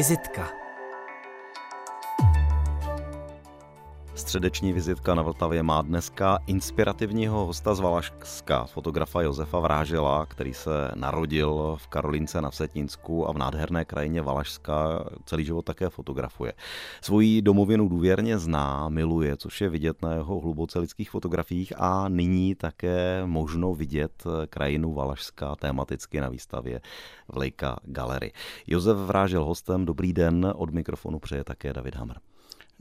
Vizitka Středeční vizitka na Vltavě má dneska inspirativního hosta z Valašska, fotografa Josefa Vrážela, který se narodil v Karolínce na Vsetninsku a v nádherné krajině Valašska celý život také fotografuje. Svoji domovinu důvěrně zná, miluje, což je vidět na jeho hluboce lidských fotografiích a nyní také možno vidět krajinu Valašska tematicky na výstavě v Lejka Gallery. Josef Vrážel hostem, dobrý den, od mikrofonu přeje také David Hammer.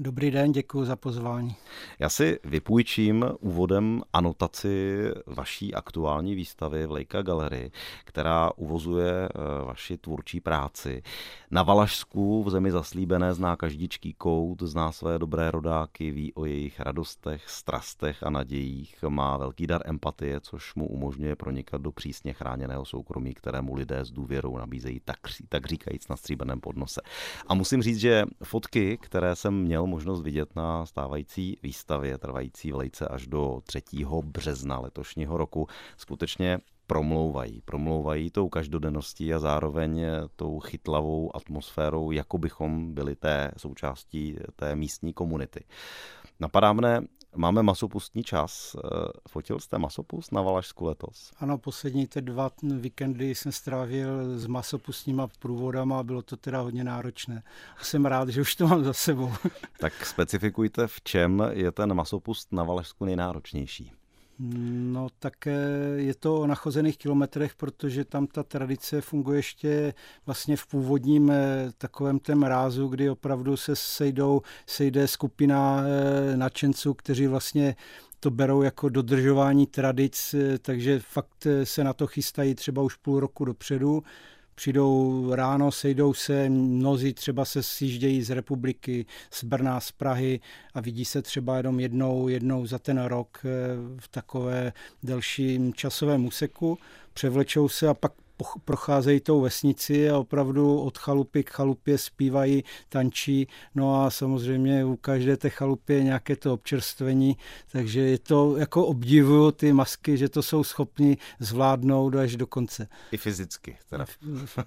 Dobrý den, děkuji za pozvání. Já si vypůjčím úvodem anotaci vaší aktuální výstavy v Lejka Galery, která uvozuje eh, vaši tvůrčí práci. Na Valašsku v zemi zaslíbené zná každičký kout, zná své dobré rodáky, ví o jejich radostech, strastech a nadějích, má velký dar empatie, což mu umožňuje pronikat do přísně chráněného soukromí, kterému lidé s důvěrou nabízejí tak, tak říkajíc na stříbeném podnose. A musím říct, že fotky, které jsem měl možnost vidět na stávající výstavě, trvající v Lejce až do 3. března letošního roku, skutečně promlouvají. Promlouvají tou každodenností a zároveň tou chytlavou atmosférou, jako bychom byli té součástí té místní komunity. Napadá mne, máme masopustní čas. Fotil jste masopust na Valašsku letos? Ano, poslední ty dva víkendy jsem strávil s masopustníma průvodama a bylo to teda hodně náročné. Jsem rád, že už to mám za sebou. tak specifikujte, v čem je ten masopust na Valašsku nejnáročnější? No tak je to o nachozených kilometrech, protože tam ta tradice funguje ještě vlastně v původním eh, takovém tém rázu, kdy opravdu se sejdou, sejde skupina eh, nadšenců, kteří vlastně to berou jako dodržování tradic, eh, takže fakt se na to chystají třeba už půl roku dopředu přijdou ráno, sejdou se, mnozí třeba se sjíždějí z republiky, z Brna, z Prahy a vidí se třeba jenom jednou, jednou za ten rok eh, v takové delším časovém úseku, převlečou se a pak procházejí tou vesnici a opravdu od chalupy k chalupě zpívají, tančí. No a samozřejmě u každé té chalupy je nějaké to občerstvení, takže je to jako obdivuju ty masky, že to jsou schopni zvládnout až do konce. I fyzicky. Teda.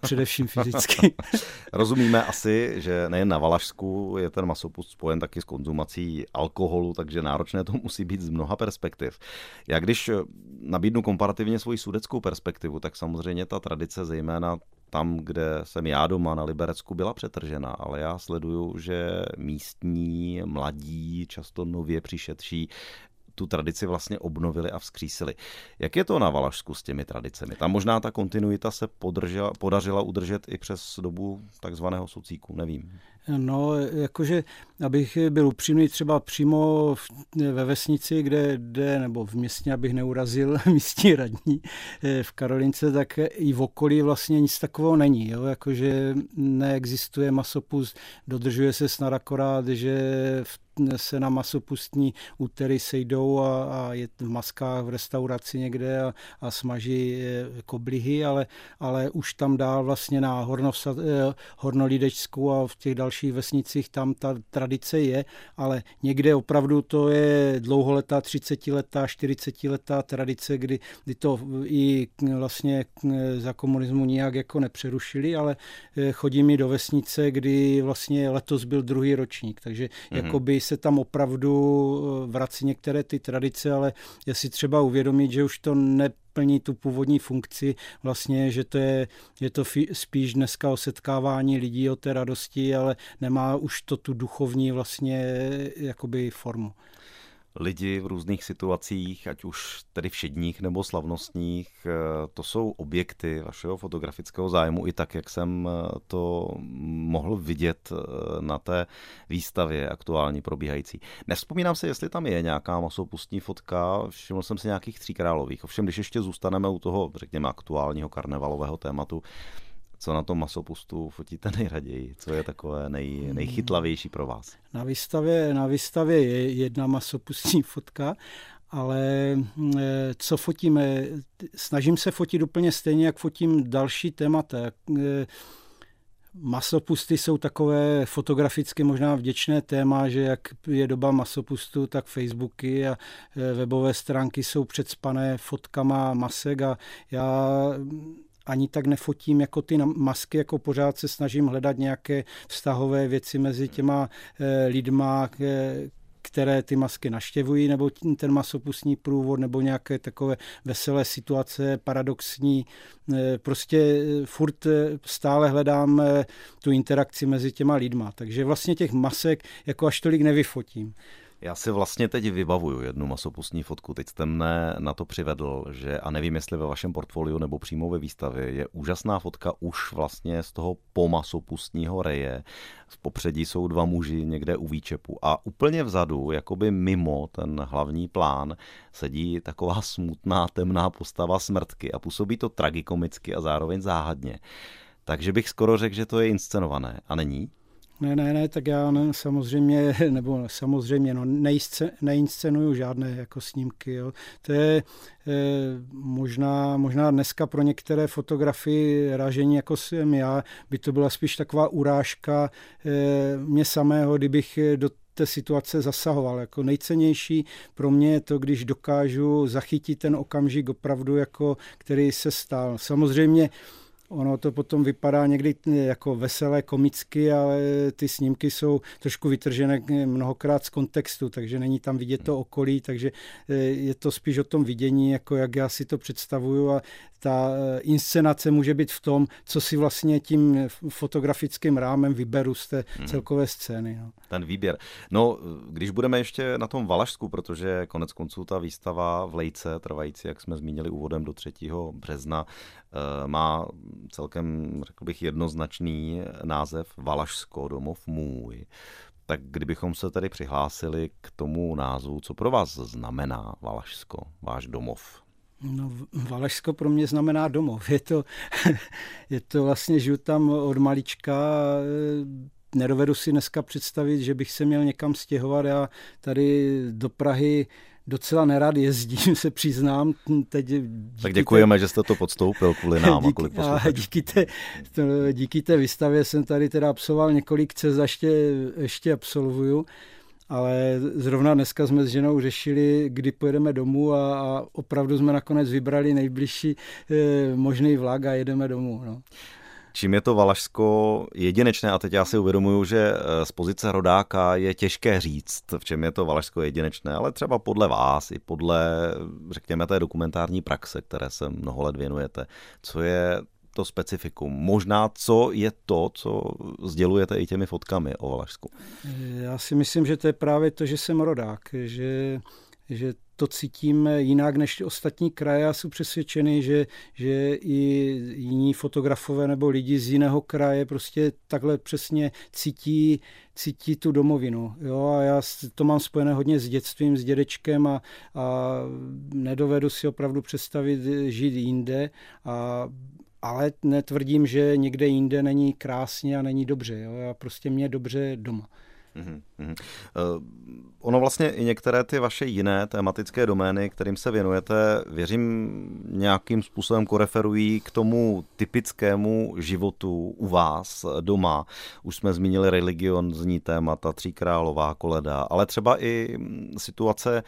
Především fyzicky. Rozumíme asi, že nejen na Valašsku je ten masopust spojen taky s konzumací alkoholu, takže náročné to musí být z mnoha perspektiv. Já když nabídnu komparativně svoji sudeckou perspektivu, tak samozřejmě ta tradice, zejména tam, kde jsem já doma na Liberecku, byla přetržena, ale já sleduju, že místní, mladí, často nově přišetší tu tradici vlastně obnovili a vzkřísili. Jak je to na Valašsku s těmi tradicemi? Tam možná ta kontinuita se podržela, podařila udržet i přes dobu takzvaného socíku, nevím. No, jakože, abych byl upřímný, třeba přímo v, ve vesnici, kde, kde, nebo v městě, abych neurazil místní radní eh, v Karolince, tak i v okolí vlastně nic takového není. Jo? Jakože neexistuje masopust, dodržuje se snad akorát, že v se na masopustní útery sejdou a, a je v maskách v restauraci někde a, a smaží eh, koblihy, ale, ale už tam dál vlastně na Hornovsa, eh, Hornolídečsku a v těch dalších vesnicích tam ta tradice je, ale někde opravdu to je dlouholetá, 30 letá, 40 letá tradice, kdy, kdy to i vlastně za komunismu nijak jako nepřerušili, ale eh, chodí mi do vesnice, kdy vlastně letos byl druhý ročník, takže mm-hmm. jakoby se tam opravdu eh, vrací některé ty tradice, ale je si třeba uvědomit, že už to ne plní tu původní funkci, vlastně, že to je, je to spíš dneska o setkávání lidí, o té radosti, ale nemá už to tu duchovní vlastně jakoby formu lidi v různých situacích, ať už tedy všedních nebo slavnostních. Eh, to jsou objekty vašeho fotografického zájmu i tak, jak jsem eh, to mohl vidět eh, na té výstavě aktuální probíhající. Nevzpomínám se, jestli tam je nějaká masopustní fotka, všiml jsem si nějakých tříkrálových. Ovšem, když ještě zůstaneme u toho, řekněme, aktuálního karnevalového tématu, co na tom masopustu fotíte nejraději? Co je takové nej, nejchytlavější pro vás? Na výstavě, na výstavě je jedna masopustní fotka, ale eh, co fotíme? Snažím se fotit úplně stejně, jak fotím další témata. Eh, masopusty jsou takové fotograficky možná vděčné téma, že jak je doba masopustu, tak Facebooky a eh, webové stránky jsou předspané fotkama masek a já ani tak nefotím jako ty masky, jako pořád se snažím hledat nějaké vztahové věci mezi těma eh, lidma, které ty masky naštěvují, nebo ten masopustní průvod, nebo nějaké takové veselé situace, paradoxní. Eh, prostě eh, furt stále hledám tu interakci mezi těma lidma. Takže vlastně těch masek jako až tolik nevyfotím. Já si vlastně teď vybavuju jednu masopustní fotku. Teď jste mne na to přivedl, že a nevím, jestli ve vašem portfoliu nebo přímo ve výstavě je úžasná fotka už vlastně z toho pomasopustního reje. V popředí jsou dva muži někde u výčepu a úplně vzadu, jakoby mimo ten hlavní plán, sedí taková smutná temná postava smrtky a působí to tragikomicky a zároveň záhadně. Takže bych skoro řekl, že to je inscenované. A není? Ne, ne, ne, tak já ne, samozřejmě, nebo samozřejmě, no, nejsce, neinscenuju žádné jako snímky. Jo. To je e, možná, možná dneska pro některé fotografii ražení, jako jsem já, by to byla spíš taková urážka e, mě samého, kdybych do té situace zasahoval. Jako nejcennější pro mě je to, když dokážu zachytit ten okamžik opravdu, jako, který se stal. Samozřejmě Ono to potom vypadá někdy jako veselé, komicky, ale ty snímky jsou trošku vytržené mnohokrát z kontextu, takže není tam vidět to okolí, takže eh, je to spíš o tom vidění, jako jak já si to představuju a ta eh, inscenace může být v tom, co si vlastně tím fotografickým rámem vyberu z té hmm. celkové scény. No. Ten výběr. No, když budeme ještě na tom Valašsku, protože konec konců ta výstava v Lejce, trvající, jak jsme zmínili úvodem do 3. března, eh, má celkem, řekl bych, jednoznačný název Valašsko, domov můj. Tak kdybychom se tedy přihlásili k tomu názvu, co pro vás znamená Valašsko, váš domov? No, Valašsko pro mě znamená domov. Je to, je to vlastně, žiju tam od malička, nedovedu si dneska představit, že bych se měl někam stěhovat. Já tady do Prahy docela nerad jezdím, se přiznám. Teď tak děkujeme, té, že jste to podstoupil kvůli nám díky, a kvůli a díky, té, to, díky té výstavě jsem tady teda absolvoval několik cest, ještě, ještě absolvuju ale zrovna dneska jsme s ženou řešili, kdy pojedeme domů a, a opravdu jsme nakonec vybrali nejbližší e, možný vlak a jedeme domů. No. Čím je to Valašsko jedinečné, a teď já si uvědomuju, že eh, z pozice rodáka je těžké říct, v čem je to Valašsko jedinečné, ale třeba podle vás i podle, řekněme, té dokumentární praxe, které se mnoho let věnujete, co je to specifikum? Možná co je to, co sdělujete i těmi fotkami o Valašsku? Já si myslím, že to je právě to, že jsem rodák, že, že to cítím jinak než ostatní kraje a jsem přesvědčený, že, že i jiní fotografové nebo lidi z jiného kraje prostě takhle přesně cítí, cítí tu domovinu. Jo? A já to mám spojené hodně s dětstvím, s dědečkem a, a nedovedu si opravdu představit žít jinde a ale netvrdím, že někde jinde není krásně a není dobře. Jo? Já prostě mě dobře doma. Mm-hmm. Uh, ono vlastně i některé ty vaše jiné tematické domény, kterým se věnujete, věřím, nějakým způsobem koreferují k tomu typickému životu u vás doma. Už jsme zmínili religion, témata, Tří králová, koleda, ale třeba i situace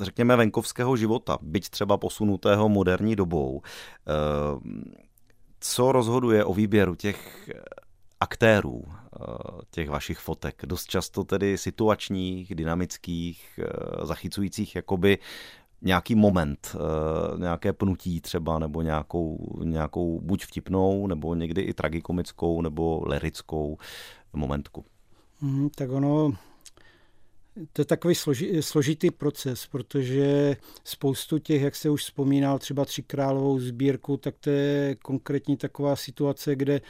řekněme, venkovského života, byť třeba posunutého moderní dobou. Uh, co rozhoduje o výběru těch eh, aktérů, eh, těch vašich fotek, dost často tedy situačních, dynamických, eh, zachycujících jakoby nějaký moment, nějaké pnutí třeba, nebo nějakou, nějakou buď vtipnou, nebo někdy i tragikomickou, nebo lirickou momentku. Mm, tak ono, to je takový složi, složitý proces, protože spoustu těch, jak se už vzpomínal, třeba tři královou sbírku, tak to je konkrétní taková situace, kde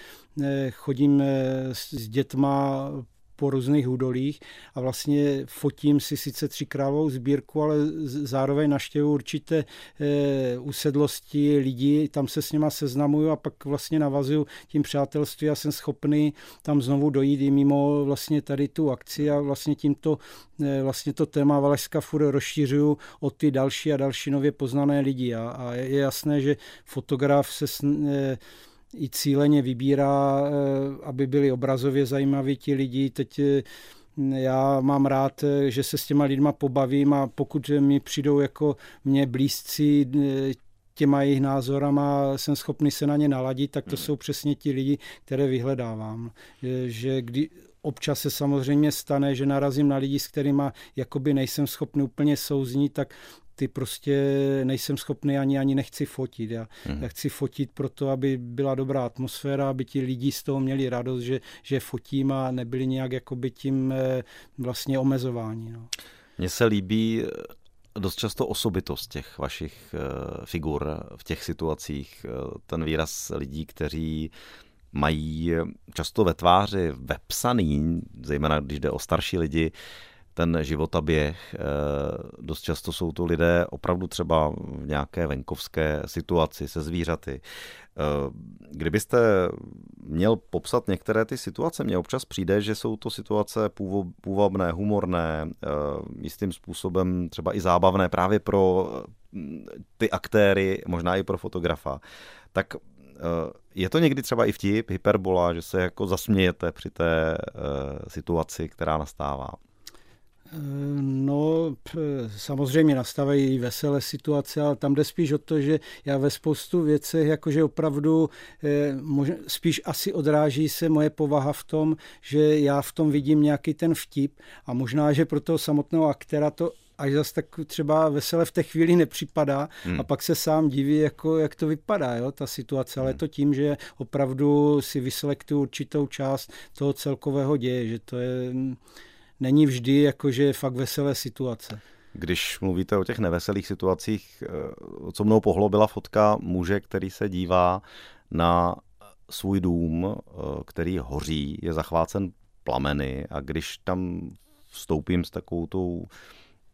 eh, chodím eh, s dětma po různých údolích a vlastně fotím si sice tři královou sbírku, ale zároveň naštěvu určité e, usedlosti lidí, tam se s nima seznamuju a pak vlastně navazuju tím přátelství a jsem schopný tam znovu dojít i mimo vlastně tady tu akci a vlastně tímto e, vlastně to téma Valašska furt rozšířuju o ty další a další nově poznané lidi. A, a je jasné, že fotograf se e, i cíleně vybírá, eh, aby byli obrazově zajímaví ti lidi. Teď eh, já mám rád, eh, že se s těma lidma pobavím a pokud mi přijdou jako mě blízcí těma jejich názorama jsem schopný se na ně naladit, tak to hmm. jsou přesně ti lidi, které vyhledávám. Že kdy, občas se samozřejmě stane, že narazím na lidi, s kterými jakoby nejsem schopný úplně souznít, tak ty prostě nejsem schopný ani ani nechci fotit. Já, hmm. já chci fotit proto, aby byla dobrá atmosféra, aby ti lidi z toho měli radost, že, že fotím a nebyli nějak jakoby tím eh, vlastně omezování. No. Mně se líbí eh, dost často osobitost těch vašich uh, figur v těch situacích, ten výraz lidí, kteří mají často ve tváři vepsaný, zejména když jde o starší lidi, ten životaběh. Eh, dost často jsou to lidé opravdu třeba v nějaké venkovské situaci se zvířaty. Eh, kdybyste měl popsat některé ty situace, mně občas přijde, že jsou to situace půvabné, humorné, eh, jistým způsobem třeba i zábavné právě pro ty aktéry, možná i pro fotografa. Tak je to někdy třeba i vtip, hyperbola, že se jako zasmějete při té situaci, která nastává? No, samozřejmě nastávají veselé situace, ale tam jde spíš o to, že já ve spoustu věcech jakože opravdu eh, spíš asi odráží se moje povaha v tom, že já v tom vidím nějaký ten vtip a možná, že pro toho samotného aktéra to až zas tak třeba veselé v té chvíli nepřipadá hmm. a pak se sám diví, jako, jak to vypadá, jo, ta situace. Ale hmm. to tím, že opravdu si vyselektuju určitou část toho celkového děje, že to je není vždy jakože fakt veselé situace. Když mluvíte o těch neveselých situacích, eh, co mnou pohlobila fotka muže, který se dívá na svůj dům, eh, který hoří, je zachvácen plameny a když tam vstoupím s takovou tou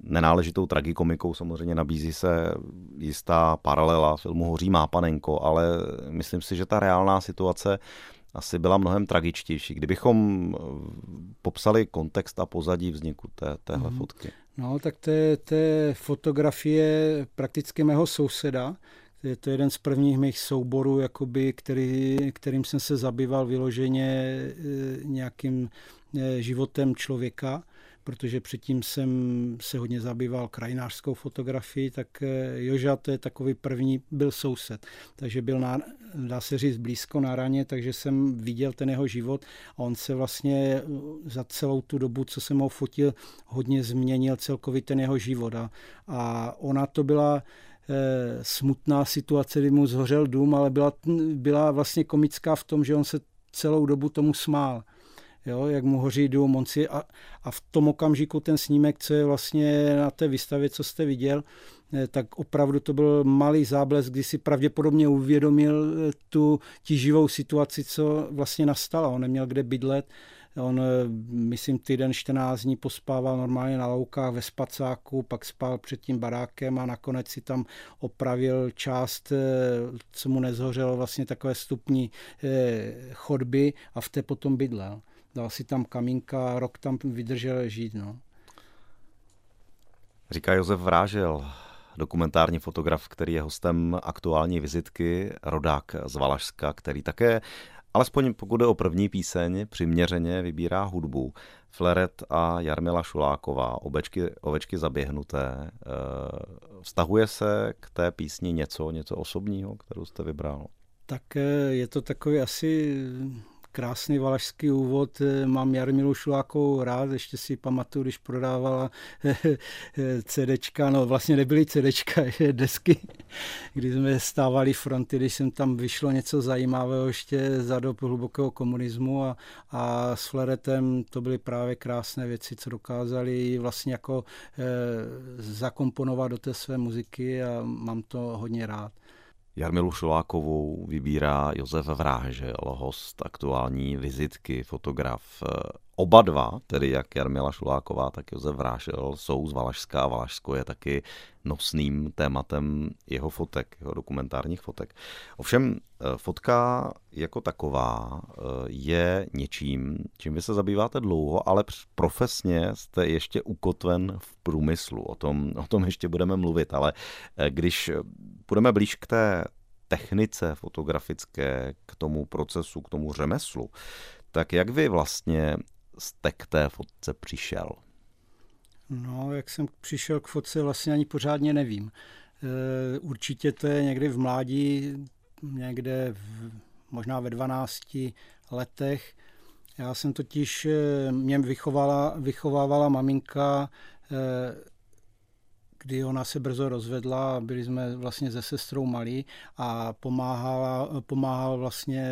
nenáležitou tragikomikou, samozřejmě nabízí se jistá paralela filmu Hoří má panenko, ale myslím si, že ta reálná situace asi byla mnohem tragičtější. Kdybychom eh, popsali kontext a pozadí vzniku té, téhle mm. fotky. No, tak to je, to je fotografie prakticky mého souseda. Je to jeden z prvních mých souborů, jakoby, který, kterým jsem se zabýval vyloženě eh, nějakým eh, životem člověka protože předtím jsem se hodně zabýval krajinářskou fotografií, tak eh, Joža to je takový první, byl soused, takže byl, na, dá se říct, blízko na raně, takže jsem viděl ten jeho život a on se vlastně eh, za celou tu dobu, co jsem ho fotil, hodně změnil celkový ten jeho život. A, a ona to byla eh, smutná situace, kdy mu zhořel dům, ale byla, byla vlastně komická v tom, že on se celou dobu tomu smál jo, jak mu hoří dům, on si a, a v tom okamžiku ten snímek, co je vlastně na té výstavě, co jste viděl, eh, tak opravdu to byl malý záblesk, kdy si pravděpodobně uvědomil eh, tu tíživou situaci, co vlastně nastala. On neměl kde bydlet, On, eh, myslím, týden 14 dní pospával normálně na loukách ve spacáku, pak spal před tím barákem a nakonec si tam opravil část, co mu nezhořelo, vlastně takové stupní chodby a v té potom bydlel dal si tam kamínka, rok tam vydržel žít. No. Říká Josef Vrážel, dokumentární fotograf, který je hostem aktuální vizitky, rodák z Valašska, který také, alespoň pokud jde o první píseň, přiměřeně vybírá hudbu. Fleret a Jarmila Šuláková, ovečky, ovečky zaběhnuté. Eh, vztahuje se k té písni něco, něco osobního, kterou jste vybral? Tak eh, je to takový asi krásný valašský úvod. Eh, mám Jarmilu Šulákovou rád, ještě si pamatuju, když prodávala eh, eh, CDčka, no vlastně nebyly CDčka, desky, kdy jsme stávali fronty, když jsem tam vyšlo něco zajímavého ještě za dob hlubokého komunismu a, a s Fleretem to byly právě krásné věci, co dokázali vlastně jako e, zakomponovat do té své muziky a mám to hodně rád. Jarmilu Šulákovou vybírá Josef Vrážel, host aktuální vizitky, fotograf. Oba dva, tedy jak Jarmila Šuláková, tak Josef Vrážel, jsou z Valašska a Valašsko je taky nosným tématem jeho fotek, jeho dokumentárních fotek. Ovšem eh, fotka jako taková eh, je něčím, čím vy se zabýváte dlouho, ale profesně jste ještě ukotven v průmyslu. O tom, o tom ještě budeme mluvit, ale eh, když půjdeme blíž k té technice fotografické, k tomu procesu, k tomu řemeslu, tak jak vy vlastně jste k té fotce přišel? No, jak jsem přišel k fotce, vlastně ani pořádně nevím. určitě to je někdy v mládí, někde v, možná ve 12 letech. Já jsem totiž, mě vychovala, vychovávala maminka kdy ona se brzo rozvedla, byli jsme vlastně se sestrou malí a pomáhala, pomáhal vlastně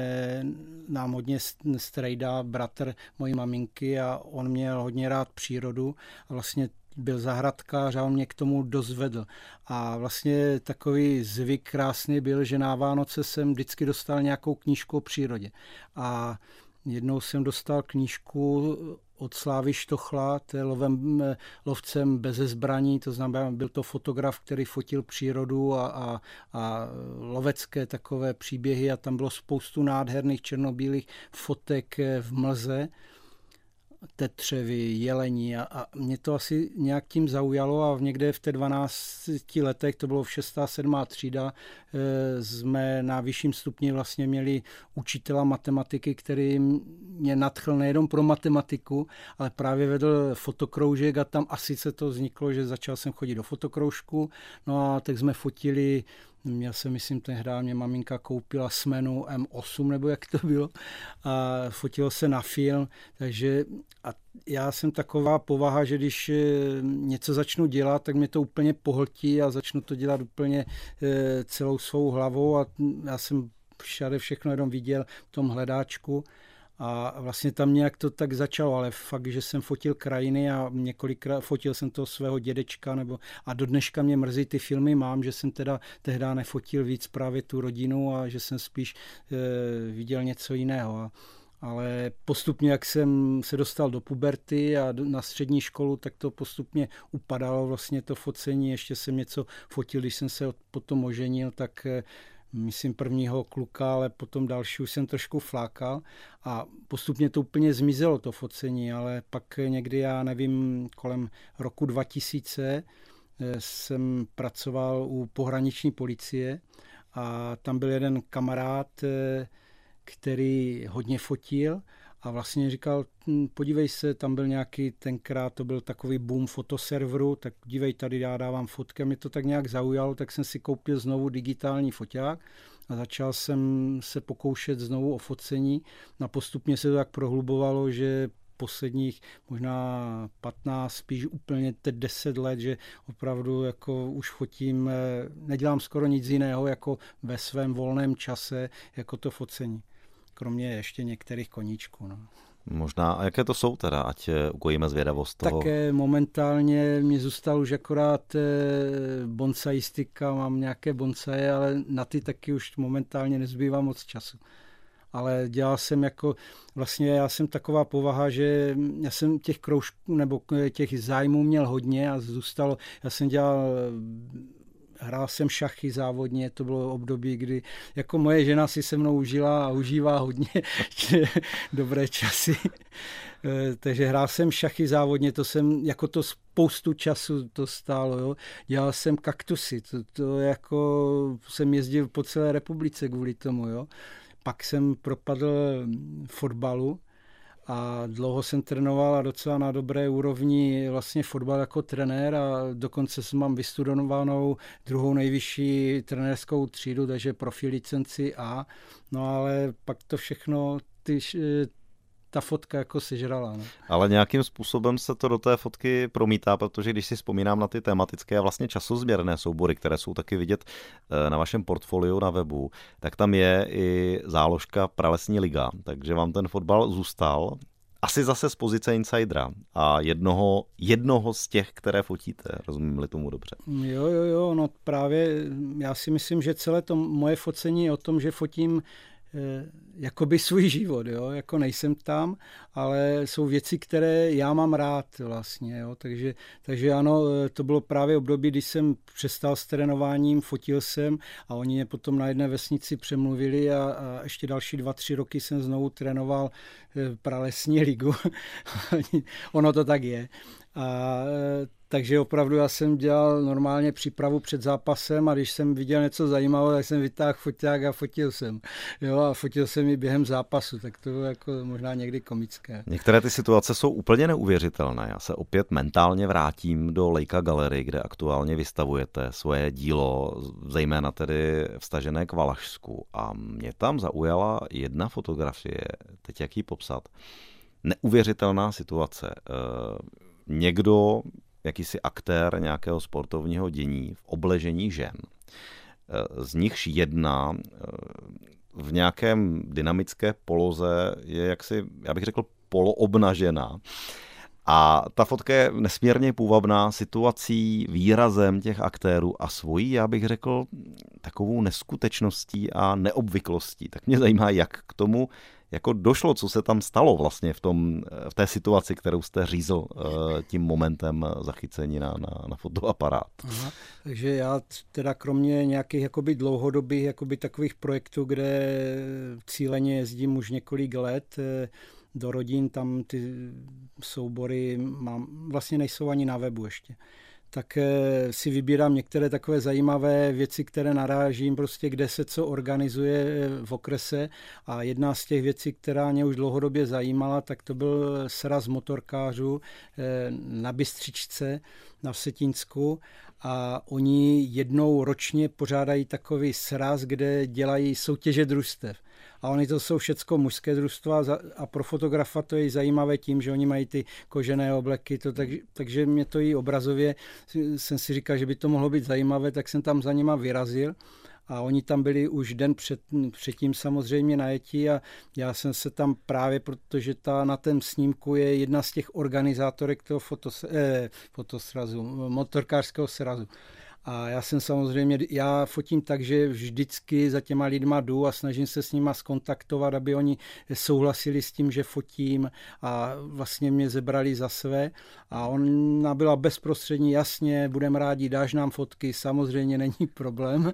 nám hodně strejda, bratr mojí maminky a on měl hodně rád přírodu a vlastně byl zahradkář a mě k tomu dozvedl. A vlastně takový zvyk krásný byl, že na Vánoce jsem vždycky dostal nějakou knížku o přírodě. A jednou jsem dostal knížku od Slávy Štochla, to je lovem, lovcem bez zbraní, to znamená, byl to fotograf, který fotil přírodu a, a, a lovecké takové příběhy a tam bylo spoustu nádherných černobílých fotek v mlze tetřevy, jelení a, a mě to asi nějak tím zaujalo a někde v té 12 letech, to bylo v 6. 7. třída, jsme na vyšším stupni vlastně měli učitela matematiky, který mě nadchl nejenom pro matematiku, ale právě vedl fotokroužek a tam asi se to vzniklo, že začal jsem chodit do fotokroužku, no a tak jsme fotili Měl jsem, myslím, tehdy mě maminka koupila smenu M8, nebo jak to bylo, a fotilo se na film, takže a já jsem taková povaha, že když eh, něco začnu dělat, tak mě to úplně pohltí a začnu to dělat úplně eh, celou svou hlavou a já jsem všade všechno jenom viděl v tom hledáčku a vlastně tam nějak to tak začalo, ale fakt, že jsem fotil krajiny a několikrát fotil jsem to svého dědečka, nebo a do dneška mě mrzí ty filmy mám, že jsem teda tehdy nefotil víc právě tu rodinu a že jsem spíš e, viděl něco jiného. A, ale postupně, jak jsem se dostal do puberty a na střední školu, tak to postupně upadalo vlastně to focení. Ještě jsem něco fotil, když jsem se potom oženil, tak eh, myslím prvního kluka, ale potom další už jsem trošku flákal a postupně to úplně zmizelo to focení, ale pak někdy, já nevím, kolem roku 2000 eh, jsem pracoval u pohraniční policie a tam byl jeden kamarád, eh, který hodně fotil a vlastně říkal, hm, podívej se, tam byl nějaký, tenkrát to byl takový boom fotoserveru, tak dívej, tady já dávám fotky, mě to tak nějak zaujalo, tak jsem si koupil znovu digitální foťák a začal jsem se pokoušet znovu o focení. A postupně se to tak prohlubovalo, že posledních možná 15, spíš úplně teď 10 let, že opravdu jako už fotím, eh, nedělám skoro nic jiného jako ve svém volném čase, jako to focení kromě ještě některých koníčků. No. Možná, a jaké to jsou teda, ať eh, ukojíme zvědavost toho? Tak momentálně mi zůstal už akorát eh, bonsaistika, mám nějaké bonsaje, ale na ty taky už momentálně nezbývá moc času. Ale dělal jsem jako, vlastně já jsem taková povaha, že já jsem těch kroužků nebo těch zájmů měl hodně a zůstalo, já jsem dělal hrál jsem šachy závodně, to bylo období, kdy jako moje žena si se mnou užila a užívá hodně dobré časy. Eh, takže hrál jsem šachy závodně, to jsem, jako to spoustu času to stálo, jo. Dělal jsem kaktusy, to, to jako jsem jezdil po celé republice kvůli tomu, jo. Pak jsem propadl fotbalu, a dlouho jsem trénoval a docela na dobré úrovni vlastně fotbal jako trenér a dokonce jsem mám vystudovanou druhou nejvyšší trenérskou třídu, takže profil licenci A. No ale pak to všechno, ty, ta fotka jako sežrala. No. Ale nějakým způsobem se to do té fotky promítá, protože když si vzpomínám na ty tematické a vlastně časozběrné soubory, které jsou taky vidět eh, na vašem portfoliu na webu, tak tam je i záložka Pralesní liga, takže vám ten fotbal zůstal. Asi zase z pozice insidera a jednoho, jednoho z těch, které fotíte, rozumím-li tomu dobře. Jo, jo, jo, no právě já si myslím, že celé to moje focení je o tom, že fotím jakoby svůj život, jo? jako nejsem tam, ale jsou věci, které já mám rád vlastně, jo? Takže, takže ano, eh, to bylo právě období, když jsem přestal s trénováním, fotil jsem a oni mě potom na jedné vesnici přemluvili a, a ještě další dva, tři roky jsem znovu trénoval eh, pralesní ligu. ono to tak je. A takže opravdu já jsem dělal normálně přípravu před zápasem a když jsem viděl něco zajímavého, tak jsem vytáhl foťák a fotil jsem. Jo, a fotil jsem i během zápasu, tak to bylo jako možná někdy komické. Některé ty situace jsou úplně neuvěřitelné. Já se opět mentálně vrátím do Leica Gallery, kde aktuálně vystavujete svoje dílo, zejména tedy vstažené k Valašsku. A mě tam zaujala jedna fotografie, teď jak ji popsat. Neuvěřitelná situace. Někdo jakýsi aktér nějakého sportovního dění v obležení žen. Eh, z nichž jedna eh, v nějakém dynamické poloze je jaksi, já bych řekl, poloobnažená. A ta fotka je nesmírně půvabná situací, výrazem těch aktérů a svojí, já bych řekl, takovou neskutečností a neobvyklostí. Tak mě zajímá, jak k tomu jako došlo, co se tam stalo vlastně v, tom, v té situaci, kterou jste řízl eh, tím momentem zachycení na, na, na fotoaparát. Aha, takže já teda kromě nějakých jakoby dlouhodobých jakoby takových projektů, kde cíleně jezdím už několik let, eh, do rodin, tam ty soubory mám, vlastně nejsou ani na webu ještě tak si vybírám některé takové zajímavé věci, které narážím, prostě kde se co organizuje eh, v okrese. A jedna z těch věcí, která mě už dlouhodobě zajímala, tak to byl sraz motorkářů eh, na Bystřičce na Vsetínsku. A oni jednou ročně pořádají takový sraz, kde dělají soutěže družstev a oni to jsou všecko mužské družstva a pro fotografa to je zajímavé tím, že oni mají ty kožené obleky, to, tak, takže mě to i obrazově, jsem si říkal, že by to mohlo být zajímavé, tak jsem tam za nima vyrazil a oni tam byli už den před, předtím samozřejmě najetí a já jsem se tam právě, protože ta na tom snímku je jedna z těch organizátorek toho fotos, eh, fotosrazu, motorkářského srazu. A já jsem samozřejmě, já fotím tak, že vždycky za těma lidma jdu a snažím se s nima skontaktovat, aby oni souhlasili s tím, že fotím a vlastně mě zebrali za své. A ona byla bezprostřední, jasně, budeme rádi, dáš nám fotky, samozřejmě není problém.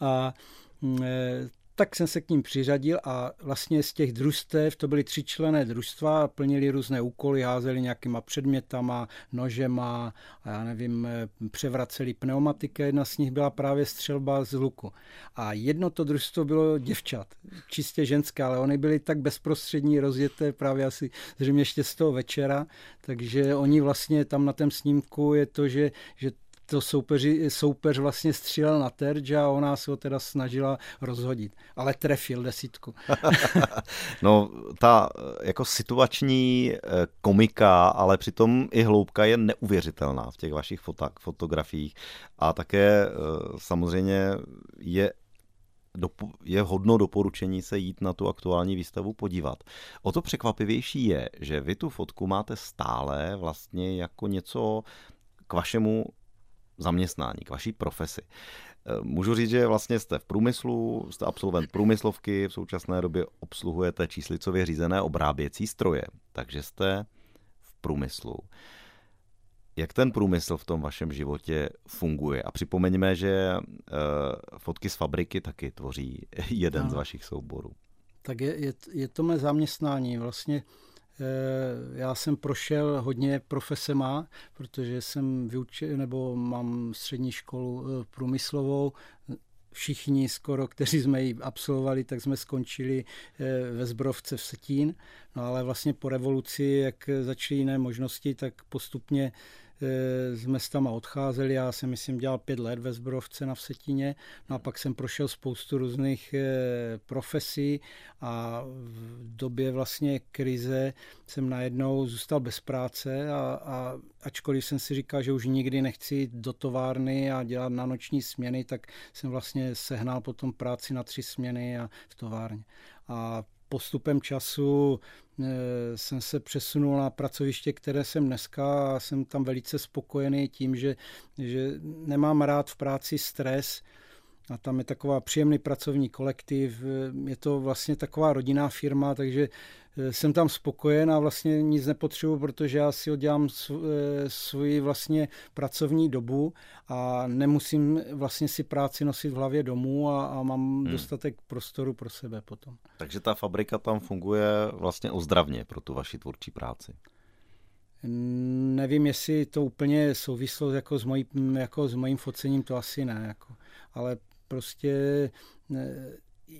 A mm, e, tak jsem se k ním přiřadil a vlastně z těch družstev, to byly tři člené družstva, plnili různé úkoly, házeli nějakýma předmětama, nožema a já nevím, převraceli pneumatiky. Jedna z nich byla právě střelba z luku. A jedno to družstvo bylo děvčat, čistě ženské, ale oni byli tak bezprostřední, rozjeté právě asi zřejmě ještě z toho večera, takže oni vlastně tam na tom snímku je to, že, že to soupeři, soupeř vlastně střílel na terč a ona se ho teda snažila rozhodit. Ale trefil desítku. no, ta jako situační eh, komika, ale přitom i hloubka je neuvěřitelná v těch vašich fotak, fotografiích. A také eh, samozřejmě je je hodno doporučení se jít na tu aktuální výstavu podívat. O to překvapivější je, že vy tu fotku máte stále vlastně jako něco k vašemu zaměstnání, k vaší profesi. Eh, můžu říct, že vlastně jste v průmyslu, jste absolvent průmyslovky, v současné době obsluhujete číslicově řízené obráběcí stroje, takže jste v průmyslu. Jak ten průmysl v tom vašem životě funguje? A připomeňme, že uh, fotky z fabriky taky tvoří jeden no. z vašich souborů. Tak je, je, je to mé zaměstnání. Vlastně Eh, já jsem prošel hodně profesema, protože jsem vyučil, nebo mám střední školu eh, průmyslovou, všichni skoro, kteří jsme ji absolvovali, tak jsme skončili eh, ve Zbrovce v Setín. No ale vlastně po revoluci, jak začaly jiné možnosti, tak postupně s mestama odcházeli. Já jsem, myslím, dělal pět let ve Zbrovce na Vsetíně. No a pak jsem prošel spoustu různých eh, profesí a v době vlastně krize jsem najednou zůstal bez práce a, a ačkoliv jsem si říkal, že už nikdy nechci jít do továrny a dělat na noční směny, tak jsem vlastně sehnal potom práci na tři směny a v továrně. A postupem času eh, jsem se přesunul na pracoviště, které jsem dneska a jsem tam velice spokojený tím, že, že nemám rád v práci stres, a tam je taková příjemný pracovní kolektiv, je to vlastně taková rodinná firma, takže jsem tam spokojen a vlastně nic nepotřebuji, protože já si oddělám eh, svoji vlastně pracovní dobu a nemusím vlastně si práci nosit v hlavě domů a, a mám hmm. dostatek prostoru pro sebe potom. Takže ta fabrika tam funguje vlastně ozdravně pro tu vaši tvůrčí práci. Nevím, jestli to úplně souvislo jako s, mojí, jako s mojím focením, to asi ne. Jako. Ale prostě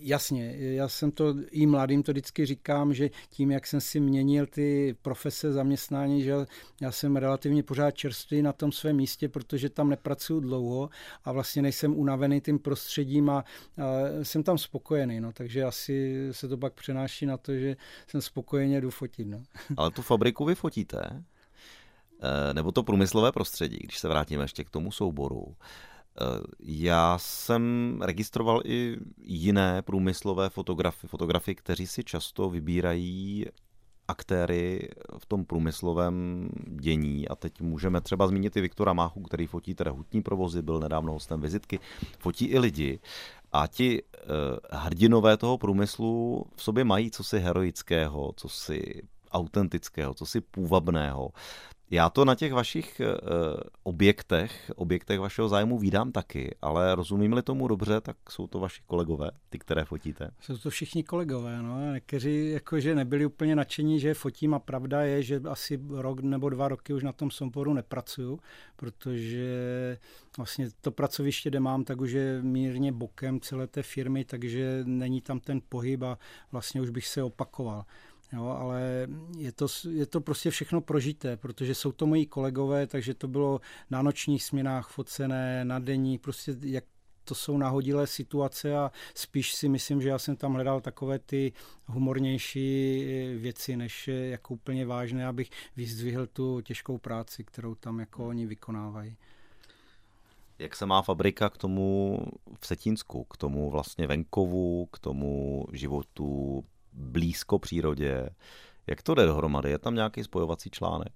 Jasně, já jsem to i mladým to vždycky říkám, že tím, jak jsem si měnil ty profese zaměstnání, že já jsem relativně pořád čerstvý na tom svém místě, protože tam nepracuju dlouho a vlastně nejsem unavený tím prostředím a, a jsem tam spokojený, no, takže asi se to pak přenáší na to, že jsem spokojeně jdu fotit. No. Ale tu fabriku vy fotíte? Eh, nebo to průmyslové prostředí, když se vrátíme ještě k tomu souboru. Eh, já jsem registroval i jiné průmyslové fotografy, fotografy, kteří si často vybírají aktéry v tom průmyslovém dění. A teď můžeme třeba zmínit i Viktora Máchu, který fotí teda hutní provozy, byl nedávno hostem vizitky, fotí i lidi. A ti uh, hrdinové toho průmyslu v sobě mají cosi heroického, cosi autentického, cosi půvabného. Já to na těch vašich uh, objektech, objektech vašeho zájmu vídám taky, ale rozumím-li tomu dobře, tak jsou to vaši kolegové, ty, které fotíte. Jsou to všichni kolegové, no. Někteří jakože nebyli úplně nadšení, že fotím a pravda je, že asi rok nebo dva roky už na tom somporu nepracuju, protože vlastně to pracoviště, kde mám, tak už je mírně bokem celé té firmy, takže není tam ten pohyb a vlastně už bych se opakoval. Jo, ale je to, je to prostě všechno prožité, protože jsou to moji kolegové, takže to bylo na nočních směnách focené, na denní, prostě jak to jsou nahodilé situace a spíš si myslím, že já jsem tam hledal takové ty humornější věci, než jako úplně vážné, abych vyzdvihl tu těžkou práci, kterou tam jako oni vykonávají. Jak se má fabrika k tomu v Setínsku, k tomu vlastně venkovu, k tomu životu blízko přírodě. Jak to jde dohromady? Je tam nějaký spojovací článek?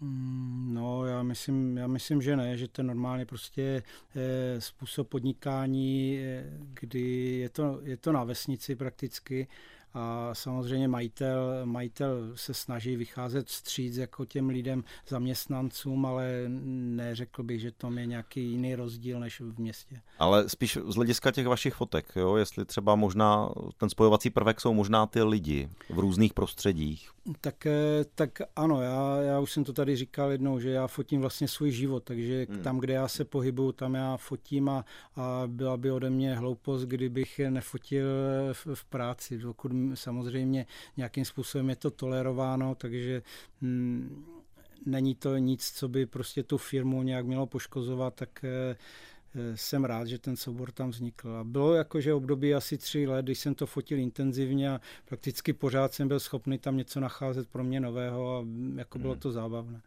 Hmm, no, já myslím, já myslím, že ne, že to je normálně prostě eh, způsob podnikání, eh, kdy je to, je to na vesnici prakticky a samozřejmě majitel, majitel se snaží vycházet vstříc jako těm lidem, zaměstnancům, ale neřekl bych, že tam je nějaký jiný rozdíl než v městě. Ale spíš z hlediska těch vašich fotek, jo? jestli třeba možná ten spojovací prvek jsou možná ty lidi v různých prostředích. Tak, eh, tak ano, já, já už jsem to tady říkal jednou, že já fotím vlastně svůj život, takže hmm. tam, kde já se pohybuju, tam já fotím a, a byla by ode mě hloupost, kdybych nefotil v, v práci, dokud samozřejmě nějakým způsobem je to tolerováno, takže hm, není to nic, co by prostě tu firmu nějak mělo poškozovat, tak eh, jsem rád, že ten soubor tam vznikl. A bylo jakože období asi tři let, když jsem to fotil intenzivně a prakticky pořád jsem byl schopný tam něco nacházet pro mě nového a jako bylo hmm. to zábavné.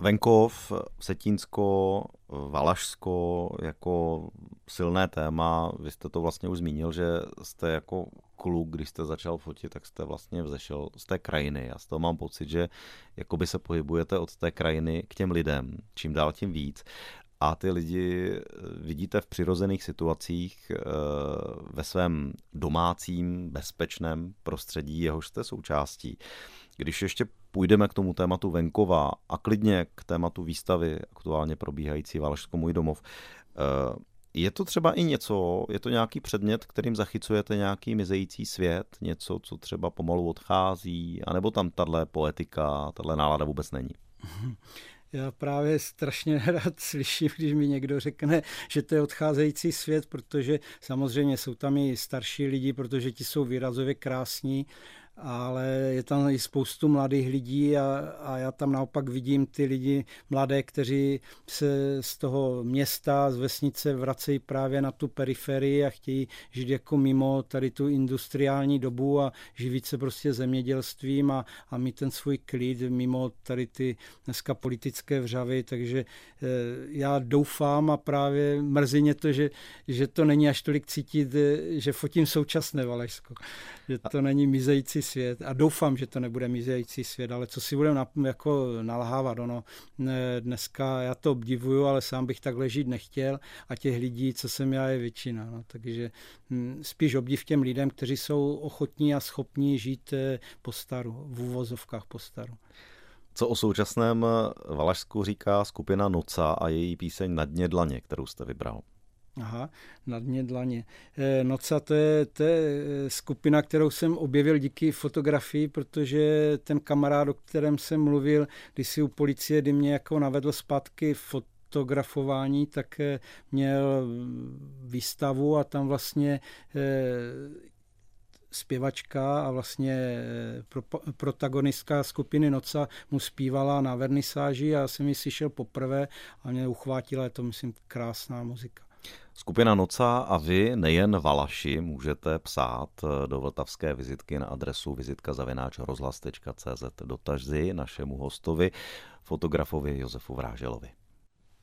Venkov, Setínsko, Valašsko jako silné téma. Vy jste to vlastně už zmínil, že jste jako kluk, když jste začal fotit, tak jste vlastně vzešel z té krajiny. Já z toho mám pocit, že jakoby se pohybujete od té krajiny k těm lidem, čím dál tím víc. A ty lidi eh, vidíte v přirozených situacích eh, ve svém domácím, bezpečném prostředí, jehož jste součástí. Když ještě půjdeme k tomu tématu venkova a klidně k tématu výstavy aktuálně probíhající Valašsko můj domov, eh, je to třeba i něco, je to nějaký předmět, kterým zachycujete nějaký mizející svět, něco, co třeba pomalu odchází, anebo tam tahle poetika, tahle nálada vůbec není? Já právě strašně rád slyším, když mi někdo řekne, že to je odcházející svět, protože samozřejmě jsou tam i starší lidi, protože ti jsou výrazově krásní ale je tam i spoustu mladých lidí a, a já tam naopak vidím ty lidi mladé, kteří se z toho města, z vesnice vracejí právě na tu periferii a chtějí žít jako mimo tady tu industriální dobu a živit se prostě zemědělstvím a, a mít ten svůj klid mimo tady ty dneska politické vřavy, takže e, já doufám a právě mrzí mě to, že, že to není až tolik cítit, eh, že fotím současné Valašsko, že to není mizející svět a doufám, že to nebude mizející svět, ale co si budeme jako nalhávat, ono dneska já to obdivuju, ale sám bych takhle žít nechtěl a těch lidí, co jsem já, je většina, no, takže hm, spíš obdiv těm lidem, kteří jsou ochotní a schopní žít eh, po staru, v úvozovkách po staru. Co o současném Valašsku říká skupina Noca a její píseň Na dně dlaně, kterou jste vybral? Aha, na dně dlaně. Eh, Noca to je, to je eh, skupina, kterou jsem objevil díky fotografii, protože ten kamarád, o kterém jsem mluvil, když si u policie, kdy mě jako navedl zpátky fotografování, tak eh, měl výstavu a tam vlastně zpěvačka a vlastně pro, protagonistka skupiny Noca mu zpívala na vernisáži a jsem ji slyšel poprvé a mě uchvátila, je to myslím krásná muzika. Skupina Noca a vy, nejen Valaši, můžete psát do vltavské vizitky na adresu vizitka.rozhlas.cz dotazy našemu hostovi, fotografovi Josefu Vráželovi.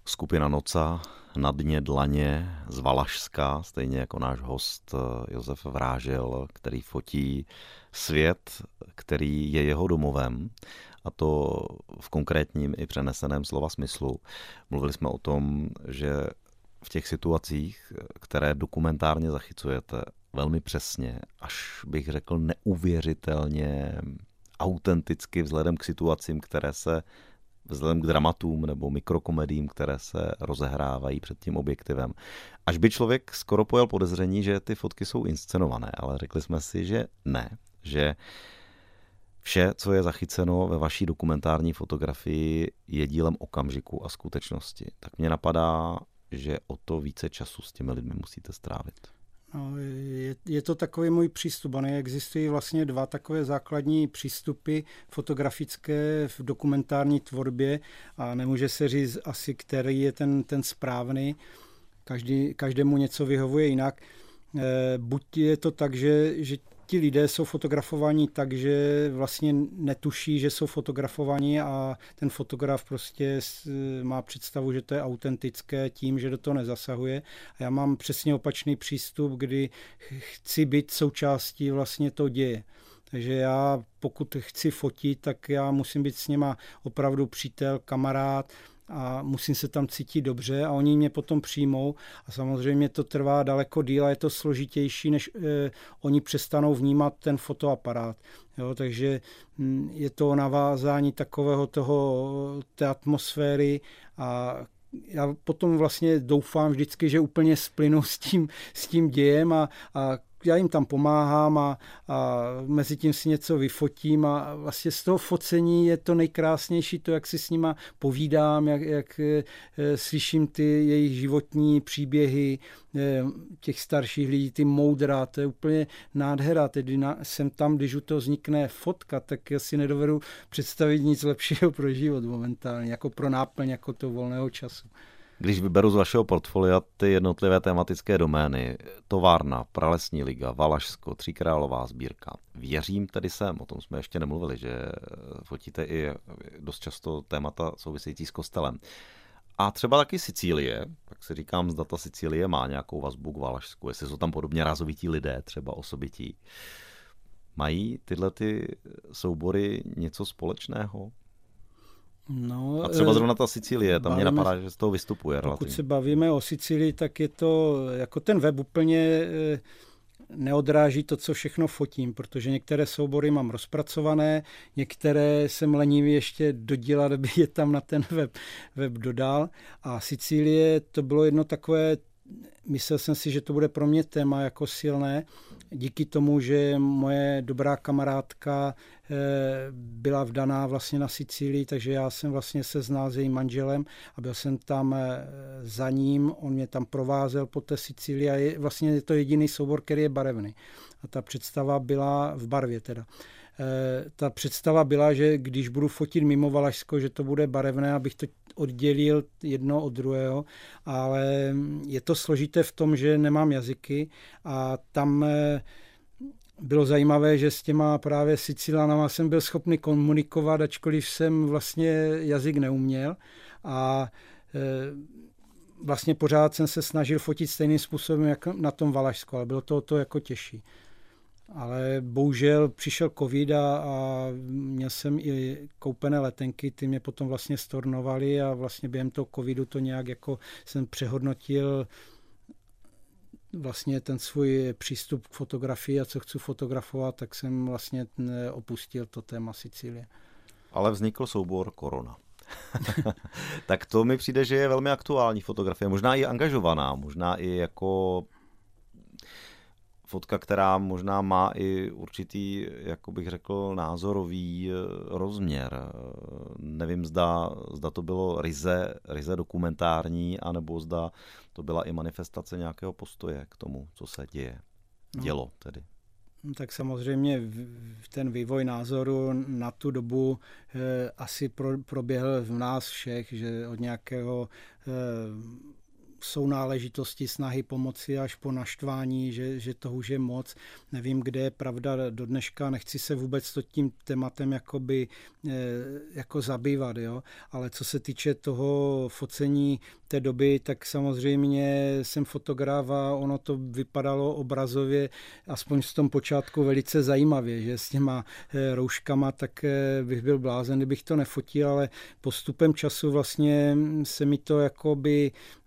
Skupina Noca na dně dlaně z Valašska, stejně jako náš host Josef Vrážel, který fotí svět, který je jeho domovem a to v konkrétním i přeneseném slova smyslu. Mluvili jsme o tom, že v těch situacích, které dokumentárně zachycujete velmi přesně, až bych řekl neuvěřitelně autenticky vzhledem k situacím, které se vzhledem k dramatům nebo mikrokomedím, které se rozehrávají před tím objektivem. Až by člověk skoro pojel podezření, že ty fotky jsou inscenované, ale řekli jsme si, že ne, že Vše, co je zachyceno ve vaší dokumentární fotografii, je dílem okamžiku a skutečnosti. Tak mě napadá, že o to více času s těmi lidmi musíte strávit. No, je, je to takový můj přístup. A existují vlastně dva takové základní přístupy fotografické v dokumentární tvorbě a nemůže se říct asi, který je ten, ten správný. Každý, každému něco vyhovuje jinak. E, buď je to tak, že, že ti lidé jsou fotografovaní tak, že vlastně netuší, že jsou fotografovaní a ten fotograf prostě má představu, že to je autentické tím, že do toho nezasahuje. A já mám přesně opačný přístup, kdy chci být součástí vlastně toho děje. Takže já pokud chci fotit, tak já musím být s něma opravdu přítel, kamarád, a musím se tam cítit dobře a oni mě potom přijmou a samozřejmě to trvá daleko díl a je to složitější, než eh, oni přestanou vnímat ten fotoaparát. Jo, takže hm, je to navázání takového toho, té atmosféry a já potom vlastně doufám vždycky, že úplně splynu s tím, s tím dějem a, a já jim tam pomáhám a, a mezi tím si něco vyfotím a vlastně z toho focení je to nejkrásnější, to, jak si s nima povídám, jak, jak e, slyším ty jejich životní příběhy e, těch starších lidí, ty moudra, to je úplně nádhera. Tedy na, jsem tam, když u toho vznikne fotka, tak já si nedovedu představit nic lepšího pro život momentálně, jako pro náplň, jako to volného času. Když vyberu z vašeho portfolia ty jednotlivé tematické domény, továrna, pralesní liga, Valašsko, Tříkrálová sbírka, věřím tedy sem, o tom jsme ještě nemluvili, že fotíte i dost často témata související s kostelem. A třeba taky Sicílie, tak si říkám, zda ta Sicílie má nějakou vazbu k Valašsku, jestli jsou tam podobně razovití lidé, třeba osobití. Mají tyhle ty soubory něco společného? No, a třeba eh, zrovna ta Sicílie, tam mě napadá, že z toho vystupuje. Pokud relativně. se bavíme o Sicílii, tak je to, jako ten web úplně eh, neodráží to, co všechno fotím, protože některé soubory mám rozpracované, některé jsem lenivý ještě dodělat, aby je tam na ten web, web dodal. A Sicílie to bylo jedno takové myslel jsem si, že to bude pro mě téma jako silné, díky tomu, že moje dobrá kamarádka eh, byla vdaná vlastně na Sicílii, takže já jsem vlastně se znal s jejím manželem a byl jsem tam eh, za ním, on mě tam provázel po té Sicílii a je, vlastně je to jediný soubor, který je barevný. A ta představa byla v barvě teda. Eh, ta představa byla, že když budu fotit mimo Valašsko, že to bude barevné, abych to oddělil jedno od druhého, ale je to složité v tom, že nemám jazyky a tam eh, bylo zajímavé, že s těma právě Sicilanama jsem byl schopný komunikovat, ačkoliv jsem vlastně jazyk neuměl a eh, vlastně pořád jsem se snažil fotit stejným způsobem, jak na tom Valašsku, ale bylo to, to jako těžší. Ale bohužel přišel covid a, a měl jsem i koupené letenky, ty mě potom vlastně stornovali a vlastně během toho covidu to nějak jako jsem přehodnotil vlastně ten svůj přístup k fotografii a co chci fotografovat, tak jsem vlastně opustil to téma Sicílie. Ale vznikl soubor Korona. tak to mi přijde, že je velmi aktuální fotografie, možná i angažovaná, možná i jako fotka, která možná má i určitý, jako bych řekl, názorový eh, rozměr. Nevím, zda, zda to bylo ryze, ryze dokumentární, anebo zda to byla i manifestace nějakého postoje k tomu, co se děje. No. Dělo tedy. No, tak samozřejmě ten vývoj názoru na tu dobu eh, asi pro, proběhl v nás všech, že od nějakého eh, jsou náležitosti snahy pomoci až po naštvání, že, že to už je moc. Nevím, kde je pravda do dneška, nechci se vůbec to tím tématem jakoby, eh, jako zabývat, jo? ale co se týče toho focení té doby, tak samozřejmě jsem fotograf a ono to vypadalo obrazově, aspoň v tom počátku velice zajímavě, že s těma eh, rouškama, tak eh, bych byl blázen, kdybych to nefotil, ale postupem času vlastně se mi to jakoby hm,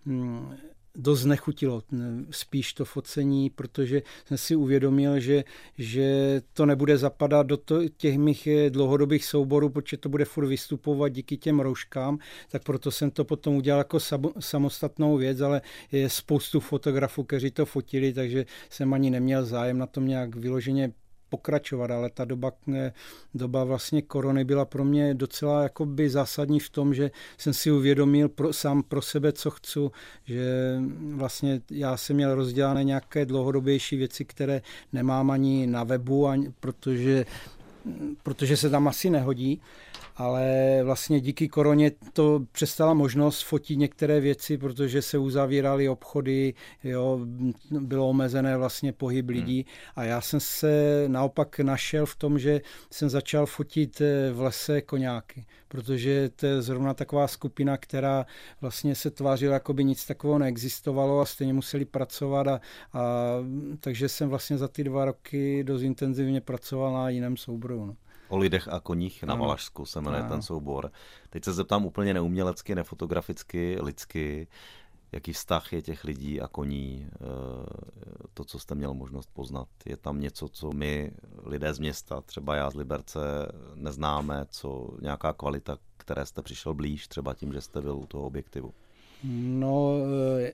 dost nechutilo spíš to focení, protože jsem si uvědomil, že, že to nebude zapadat do těch mých eh, dlouhodobých souborů, protože to bude furt vystupovat díky těm rouškám, tak proto jsem to potom udělal jako samostatnou věc, ale je spoustu fotografů, kteří to fotili, takže jsem ani neměl zájem na tom nějak vyloženě pokračovat, ale ta doba, eh, doba vlastně korony byla pro mě docela jakoby zásadní v tom, že jsem si uvědomil pro, sám pro sebe, co chci, že vlastně já jsem měl rozdělané nějaké dlouhodobější věci, které nemám ani na webu, ani, protože protože se tam asi nehodí, ale vlastně díky koroně to přestala možnost fotit některé věci, protože se uzavíraly obchody, jo, bylo omezené vlastně pohyb hmm. lidí a já jsem se naopak našel v tom, že jsem začal fotit eh, v lese koňáky, protože to je zrovna taková skupina, která vlastně se tvářila, jako by nic takového neexistovalo a stejně museli pracovat a, a takže jsem vlastně za ty dva roky dost intenzivně pracoval na jiném souboru. No. O lidech a koních na Valašsku se jmenuje ten soubor. Teď se zeptám úplně neumělecky, nefotograficky, lidsky, jaký vztah je těch lidí a koní, eh, to, co jste měl možnost poznat. Je tam něco, co my, lidé z města, třeba já z Liberce, neznáme, co nějaká kvalita, které jste přišel blíž, třeba tím, že jste byl u toho objektivu? No, eh,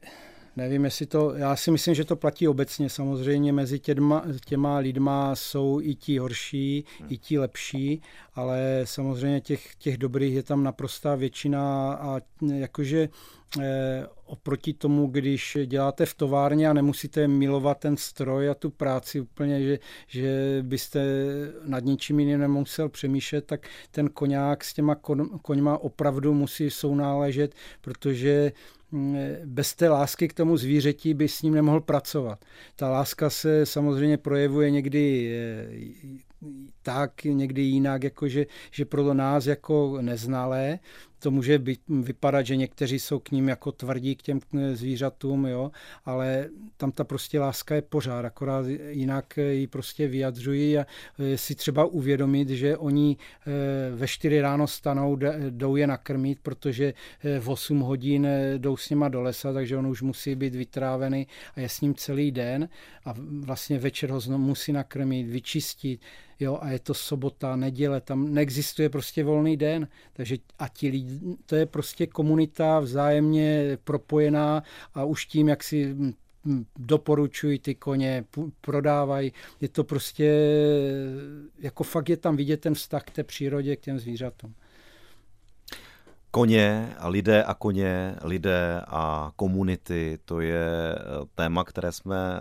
Nevím, jestli to, já si myslím, že to platí obecně. Samozřejmě mezi těma, těma lidma jsou i ti horší, hmm. i ti lepší, ale samozřejmě těch, těch dobrých je tam naprostá většina a jakože eh, oproti tomu, když děláte v továrně a nemusíte milovat ten stroj a tu práci úplně, že, že byste nad ničím jiným nemusel přemýšlet, tak ten koňák s těma koňma opravdu musí sounáležet, protože mm, bez té lásky k tomu zvířeti by s ním nemohl pracovat. Ta láska se samozřejmě projevuje někdy eh, tak, někdy jinak, jako že, že pro nás jako neznalé, to může být, vypadat, že někteří jsou k ním jako tvrdí k těm zvířatům, jo, ale tam ta prostě láska je pořád, akorát jinak ji prostě vyjadřují a e, si třeba uvědomit, že oni e, ve 4 ráno stanou, jdou je nakrmit, protože v 8 hodin jdou s nima do lesa, takže on už musí být vytrávený a je s ním celý den a vlastně večer ho znovu musí nakrmit, vyčistit, jo, a je to sobota, neděle, tam neexistuje prostě volný den, takže a ti lidi, to je prostě komunita vzájemně propojená a už tím, jak si doporučují ty koně, prodávají. Je to prostě, jako fakt je tam vidět ten vztah k té přírodě, k těm zvířatům. Koně lidé a koně, lidé a komunity, to je téma, které jsme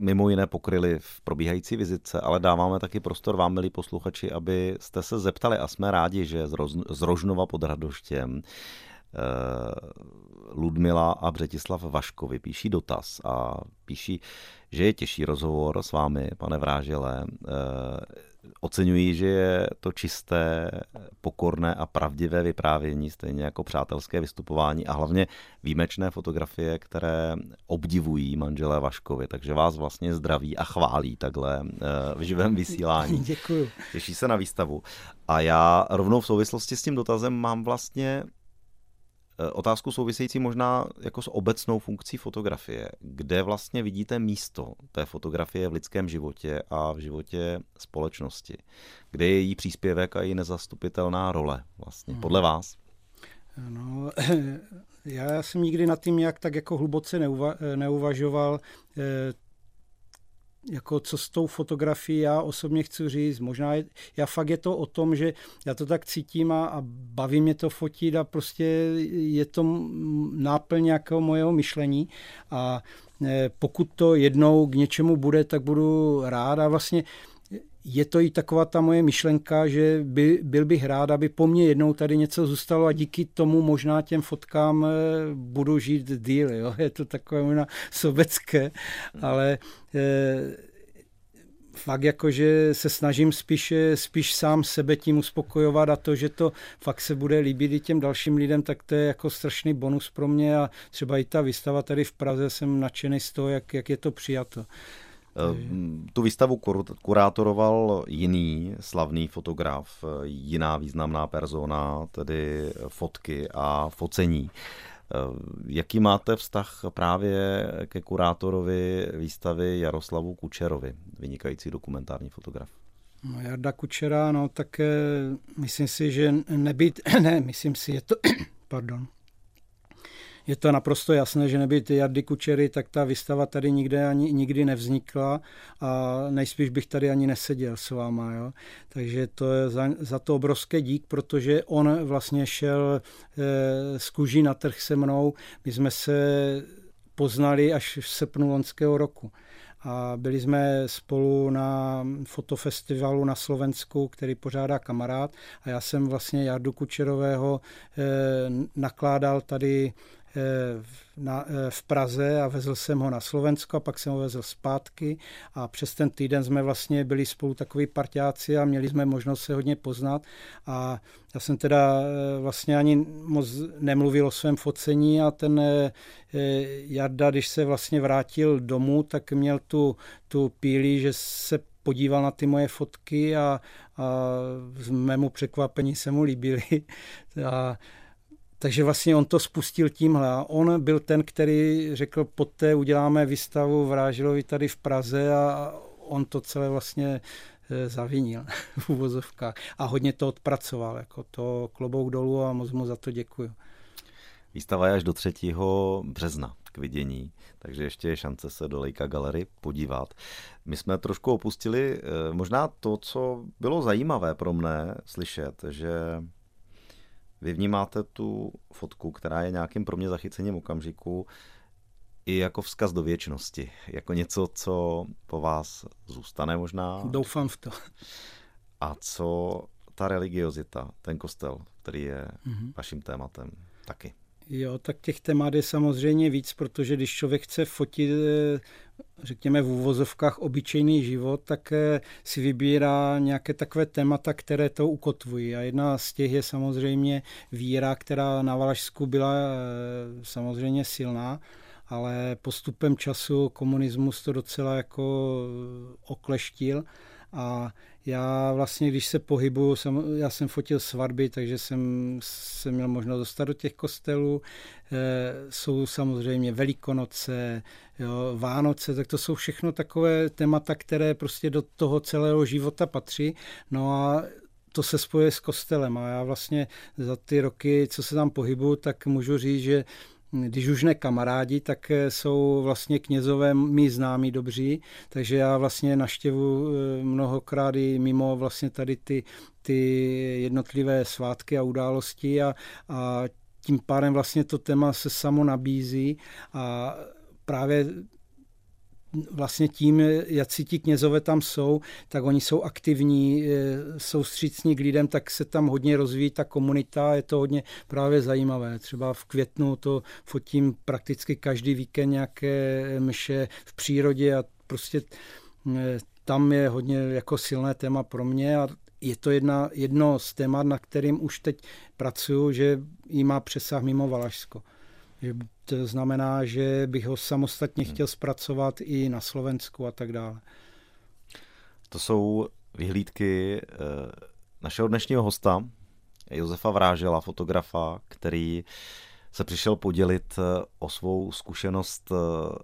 mimo jiné pokryli v probíhající vizitce, ale dáváme taky prostor vám, milí posluchači, abyste se zeptali a jsme rádi, že z Rožnova pod Radoštěm eh, Ludmila a Břetislav Vaškovi píší dotaz a píší, že je těžší rozhovor s vámi, pane Vrážele. Oceňují, že je to čisté, pokorné a pravdivé vyprávění, stejně jako přátelské vystupování a hlavně výjimečné fotografie, které obdivují manželé Vaškovi, takže vás vlastně zdraví a chválí takhle eh, v živém vysílání. Děkuju. Těší se na výstavu. A já rovnou v souvislosti s tím dotazem mám vlastně otázku související možná jako s obecnou funkcí fotografie. Kde vlastně vidíte místo té fotografie v lidském životě a v životě společnosti? Kde je její příspěvek a její nezastupitelná role vlastně, hmm. podle vás? No, já jsem nikdy nad tím nějak tak jako hluboce neuva, neuvažoval. Jako co s tou fotografií já osobně chci říct. Možná je, já fakt je to o tom, že já to tak cítím a, a baví mě to fotit a prostě je to náplň nějakého mojeho myšlení a e, pokud to jednou k něčemu bude, tak budu rád a vlastně je to i taková ta moje myšlenka, že by, byl bych rád, aby po mně jednou tady něco zůstalo a díky tomu možná těm fotkám e, budu žít díl. Jo? Je to takové možná sobecké, ale e, fakt jako, že se snažím spíš, spíš sám sebe tím uspokojovat a to, že to fakt se bude líbit i těm dalším lidem, tak to je jako strašný bonus pro mě a třeba i ta výstava tady v Praze jsem nadšený z toho, jak, jak je to přijato. Eh, tu výstavu kurátoroval jiný slavný fotograf, jiná významná persona, tedy fotky a focení. Eh, jaký máte vztah právě ke kurátorovi výstavy Jaroslavu Kučerovi, vynikající dokumentární fotograf? No, Jarda Kučera, no tak eh, myslím si, že nebýt, ne, myslím si, je to, pardon, je to naprosto jasné, že nebyt Jardy Kučery, tak ta výstava tady nikde ani nikdy nevznikla a nejspíš bych tady ani neseděl s váma. Jo? Takže to je za, za to obrovské dík, protože on vlastně šel e, z kůží na trh se mnou. My jsme se poznali až v srpnu loňského roku a byli jsme spolu na fotofestivalu na Slovensku, který pořádá kamarád a já jsem vlastně Jardu Kučerového e, nakládal tady Eh, na, eh, v Praze a vezl jsem ho na Slovensko a pak jsem ho vezl zpátky a přes ten týden jsme vlastně byli spolu takový partiáci a měli jsme možnost se hodně poznat a já jsem teda eh, vlastně ani moc nemluvil o svém focení a ten Jarda, když se vlastně vrátil domů, tak měl tu, tu píli, že se podíval na ty moje fotky a, a z mému překvapení se mu líbily. A takže vlastně on to spustil tímhle. On byl ten, který řekl, poté uděláme výstavu v Rážilovi tady v Praze a on to celé vlastně e, zavinil v uvozovkách. A hodně to odpracoval. Jako to klobouk dolů a moc mu za to děkuju. Výstava je až do 3. března k vidění, takže ještě je šance se do Leica Gallery podívat. My jsme trošku opustili e, možná to, co bylo zajímavé pro mne slyšet, že vy vnímáte tu fotku, která je nějakým pro mě zachycením okamžiku, i jako vzkaz do věčnosti, jako něco, co po vás zůstane možná. Doufám v to. A co ta religiozita, ten kostel, který je mm-hmm. vaším tématem taky. Jo, tak těch témat je samozřejmě víc, protože když člověk chce fotit, eh, řekněme v úvozovkách, obyčejný život, tak eh, si vybírá nějaké takové témata, které to ukotvují. A jedna z těch je samozřejmě víra, která na Valašsku byla eh, samozřejmě silná, ale postupem času komunismus to docela jako okleštil a já vlastně, když se pohybuju, jsem, já jsem fotil svatby, takže jsem, jsem měl možnost dostat do těch kostelů. E, jsou samozřejmě Velikonoce, jo, Vánoce, tak to jsou všechno takové témata, které prostě do toho celého života patří. No a to se spojuje s kostelem a já vlastně za ty roky, co se tam pohybuju, tak můžu říct, že když už ne kamarádi, tak eh, jsou vlastně knězové mý známí dobří, takže já vlastně naštěvu eh, mnohokrát i mimo vlastně tady ty, ty jednotlivé svátky a události a, a tím pádem vlastně to téma se samo nabízí a právě vlastně tím, jak si ti knězové tam jsou, tak oni jsou aktivní, jsou střícní k lidem, tak se tam hodně rozvíjí ta komunita, je to hodně právě zajímavé. Třeba v květnu to fotím prakticky každý víkend nějaké mše v přírodě a prostě eh, tam je hodně jako silné téma pro mě a je to jedna, jedno z témat, na kterým už teď pracuju, že jí má přesah mimo Valašsko. Že to znamená, že bych ho samostatně hmm. chtěl zpracovat i na Slovensku a tak dále. To jsou vyhlídky eh, našeho dnešního hosta, Josefa Vrážela, fotografa, který se přišel podělit eh, o svou zkušenost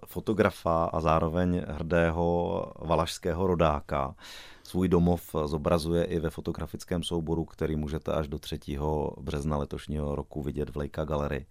fotografa a zároveň hrdého valašského rodáka. Svůj domov zobrazuje i ve fotografickém souboru, který můžete až do 3. března letošního roku vidět v Leica Gallery.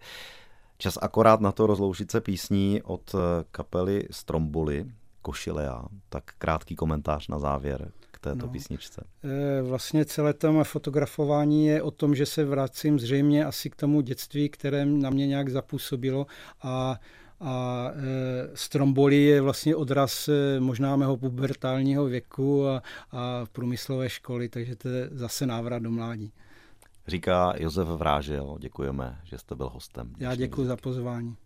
Čas akorát na to rozloušit se písní od kapely Stromboli, Košilea. Tak krátký komentář na závěr k této no, písničce. Eh, vlastně celé téma fotografování je o tom, že se vracím zřejmě asi k tomu dětství, které na mě nějak zapůsobilo a a e, Stromboli je vlastně odraz e, možná mého pubertálního věku a, a průmyslové školy, takže to je zase návrat do mládí. Říká Josef Vrážel, děkujeme, že jste byl hostem. Já děkuji za pozvání.